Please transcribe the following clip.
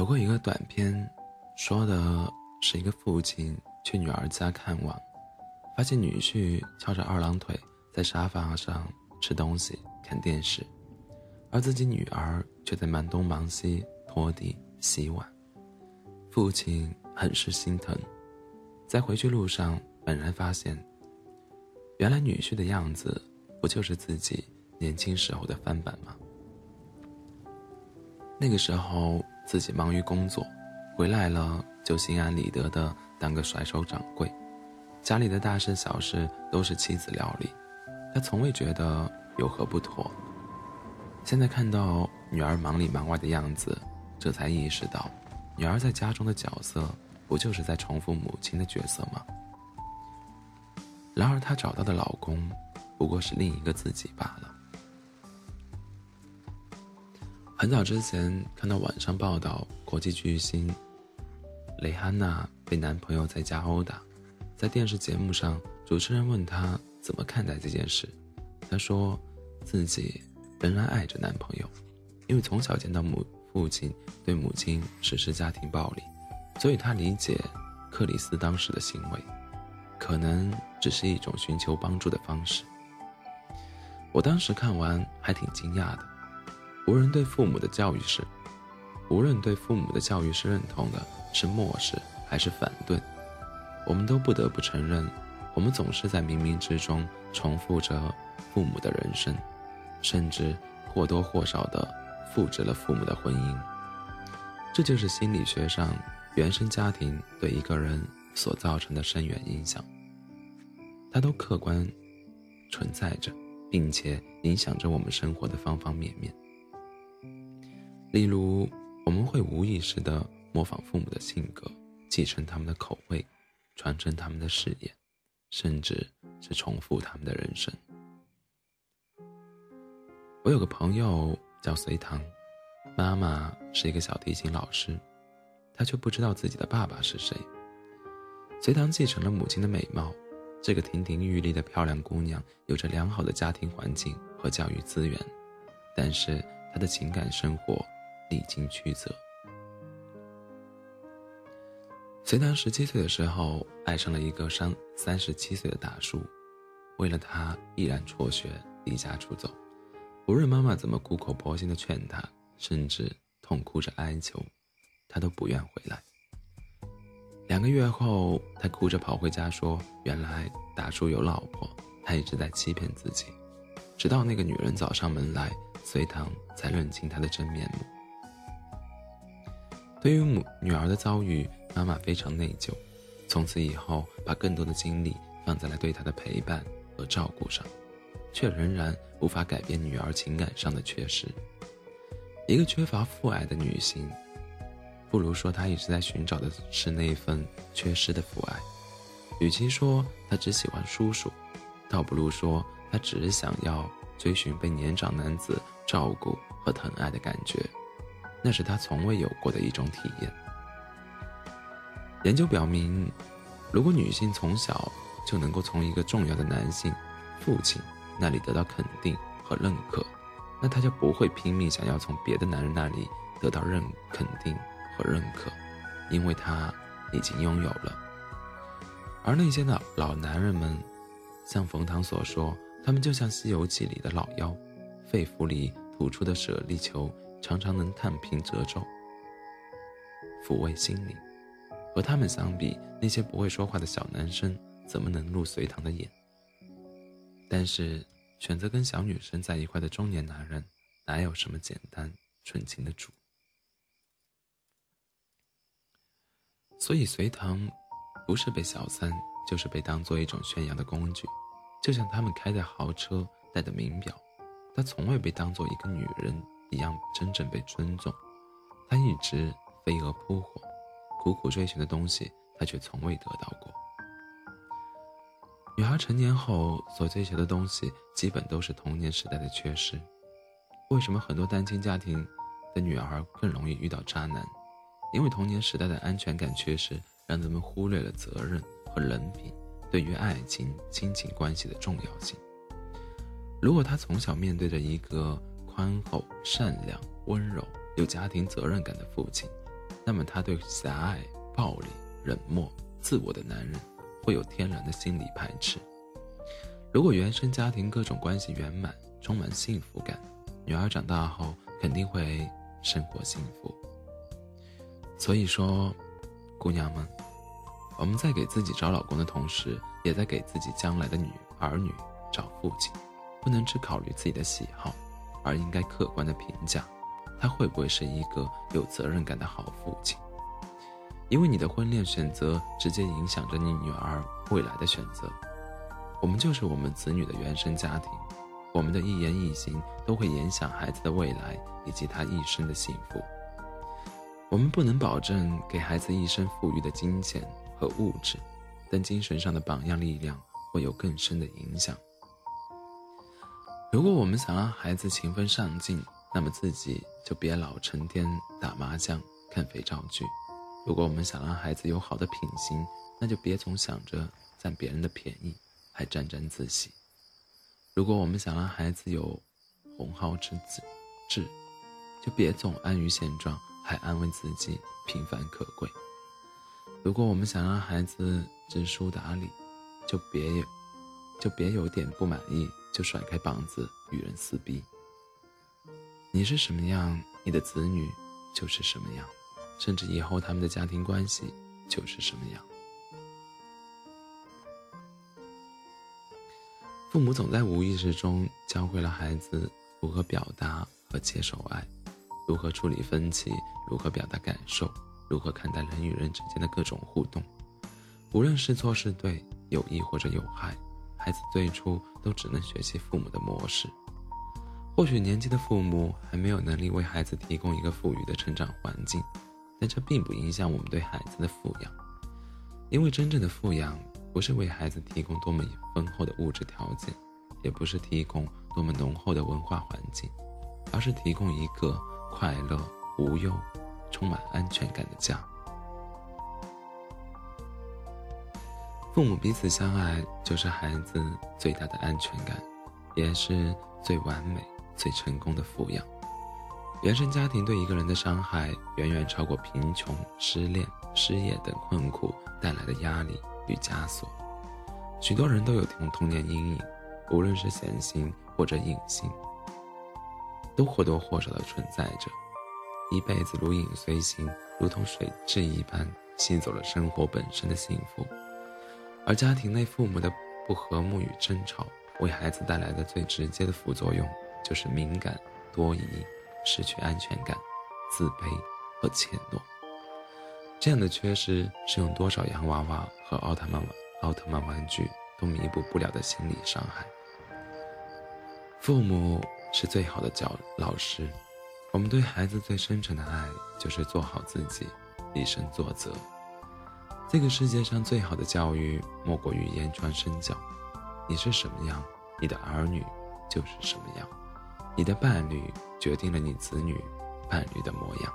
有过一个短片，说的是一个父亲去女儿家看望，发现女婿翘着二郎腿在沙发上吃东西、看电视，而自己女儿却在忙东忙西拖地、洗碗。父亲很是心疼，在回去路上猛然发现，原来女婿的样子不就是自己年轻时候的翻版吗？那个时候。自己忙于工作，回来了就心安理得的当个甩手掌柜，家里的大事小事都是妻子料理，他从未觉得有何不妥。现在看到女儿忙里忙外的样子，这才意识到，女儿在家中的角色不就是在重复母亲的角色吗？然而她找到的老公，不过是另一个自己罢了。很早之前看到网上报道，国际巨星蕾哈娜被男朋友在家殴打，在电视节目上，主持人问她怎么看待这件事，她说自己仍然爱着男朋友，因为从小见到母父亲对母亲实施家庭暴力，所以她理解克里斯当时的行为，可能只是一种寻求帮助的方式。我当时看完还挺惊讶的。无论对父母的教育是，无论对父母的教育是认同的，是漠视还是反对，我们都不得不承认，我们总是在冥冥之中重复着父母的人生，甚至或多或少的复制了父母的婚姻。这就是心理学上原生家庭对一个人所造成的深远影响，它都客观存在着，并且影响着我们生活的方方面面。例如，我们会无意识地模仿父母的性格，继承他们的口味，传承他们的事业，甚至是重复他们的人生。我有个朋友叫隋唐，妈妈是一个小提琴老师，他却不知道自己的爸爸是谁。隋唐继承了母亲的美貌，这个亭亭玉立的漂亮姑娘有着良好的家庭环境和教育资源，但是她的情感生活。历经曲折，隋唐十七岁的时候爱上了一个三三十七岁的大叔，为了他毅然辍学离家出走，无论妈妈怎么苦口婆心的劝他，甚至痛哭着哀求，他都不愿回来。两个月后，他哭着跑回家说：“原来大叔有老婆，他一直在欺骗自己。”直到那个女人找上门来，隋唐才认清他的真面目。对于母女儿的遭遇，妈妈非常内疚，从此以后把更多的精力放在了对她的陪伴和照顾上，却仍然无法改变女儿情感上的缺失。一个缺乏父爱的女性，不如说她一直在寻找的是那份缺失的父爱。与其说她只喜欢叔叔，倒不如说她只是想要追寻被年长男子照顾和疼爱的感觉。那是他从未有过的一种体验。研究表明，如果女性从小就能够从一个重要的男性父亲那里得到肯定和认可，那她就不会拼命想要从别的男人那里得到认肯定和认可，因为她已经拥有了。而那些老老男人们，像冯唐所说，他们就像《西游记》里的老妖，肺腑里吐出的舍利球。常常能探平褶皱，抚慰心灵。和他们相比，那些不会说话的小男生怎么能入隋唐的眼？但是，选择跟小女生在一块的中年男人，哪有什么简单纯情的主？所以，隋唐不是被小三，就是被当做一种炫耀的工具。就像他们开的豪车、戴的名表，他从未被当做一个女人。一样真正被尊重，他一直飞蛾扑火，苦苦追寻的东西，他却从未得到过。女孩成年后所追求的东西，基本都是童年时代的缺失。为什么很多单亲家庭的女儿更容易遇到渣男？因为童年时代的安全感缺失，让人们忽略了责任和人品对于爱情、亲情关系的重要性。如果他从小面对着一个，宽厚、善良、温柔、有家庭责任感的父亲，那么他对狭隘、暴力、冷漠、自我的男人会有天然的心理排斥。如果原生家庭各种关系圆满，充满幸福感，女儿长大后肯定会生活幸福。所以说，姑娘们，我们在给自己找老公的同时，也在给自己将来的女儿女找父亲。不能只考虑自己的喜好，而应该客观的评价，他会不会是一个有责任感的好父亲？因为你的婚恋选择直接影响着你女儿未来的选择。我们就是我们子女的原生家庭，我们的一言一行都会影响孩子的未来以及他一生的幸福。我们不能保证给孩子一生富裕的金钱和物质，但精神上的榜样力量会有更深的影响。如果我们想让孩子勤奋上进，那么自己就别老成天打麻将、看肥皂剧；如果我们想让孩子有好的品行，那就别总想着占别人的便宜，还沾沾自喜；如果我们想让孩子有鸿鹄之志，就别总安于现状，还安慰自己平凡可贵；如果我们想让孩子知书达理，就别有就别有点不满意。就甩开膀子与人撕逼。你是什么样，你的子女就是什么样，甚至以后他们的家庭关系就是什么样。父母总在无意识中教会了孩子如何表达和接受爱，如何处理分歧，如何表达感受，如何看待人与人之间的各种互动，无论是错是对，有益或者有害。孩子最初都只能学习父母的模式，或许年轻的父母还没有能力为孩子提供一个富裕的成长环境，但这并不影响我们对孩子的富养，因为真正的富养不是为孩子提供多么丰厚的物质条件，也不是提供多么浓厚的文化环境，而是提供一个快乐、无忧、充满安全感的家。父母彼此相爱，就是孩子最大的安全感，也是最完美、最成功的抚养。原生家庭对一个人的伤害，远远超过贫穷、失恋、失业等困苦带来的压力与枷锁。许多人都有童童年阴影，无论是显性或者隐性，都或多或少的存在着。一辈子如影随形，如同水蛭一般，吸走了生活本身的幸福。而家庭内父母的不和睦与争吵，为孩子带来的最直接的副作用，就是敏感、多疑、失去安全感、自卑和怯懦。这样的缺失，是用多少洋娃娃和奥特曼玩奥特曼玩具都弥补不了的心理伤害。父母是最好的教老师，我们对孩子最深沉的爱，就是做好自己，以身作则。这个世界上最好的教育，莫过于言传身教。你是什么样，你的儿女就是什么样；你的伴侣决定了你子女伴侣的模样。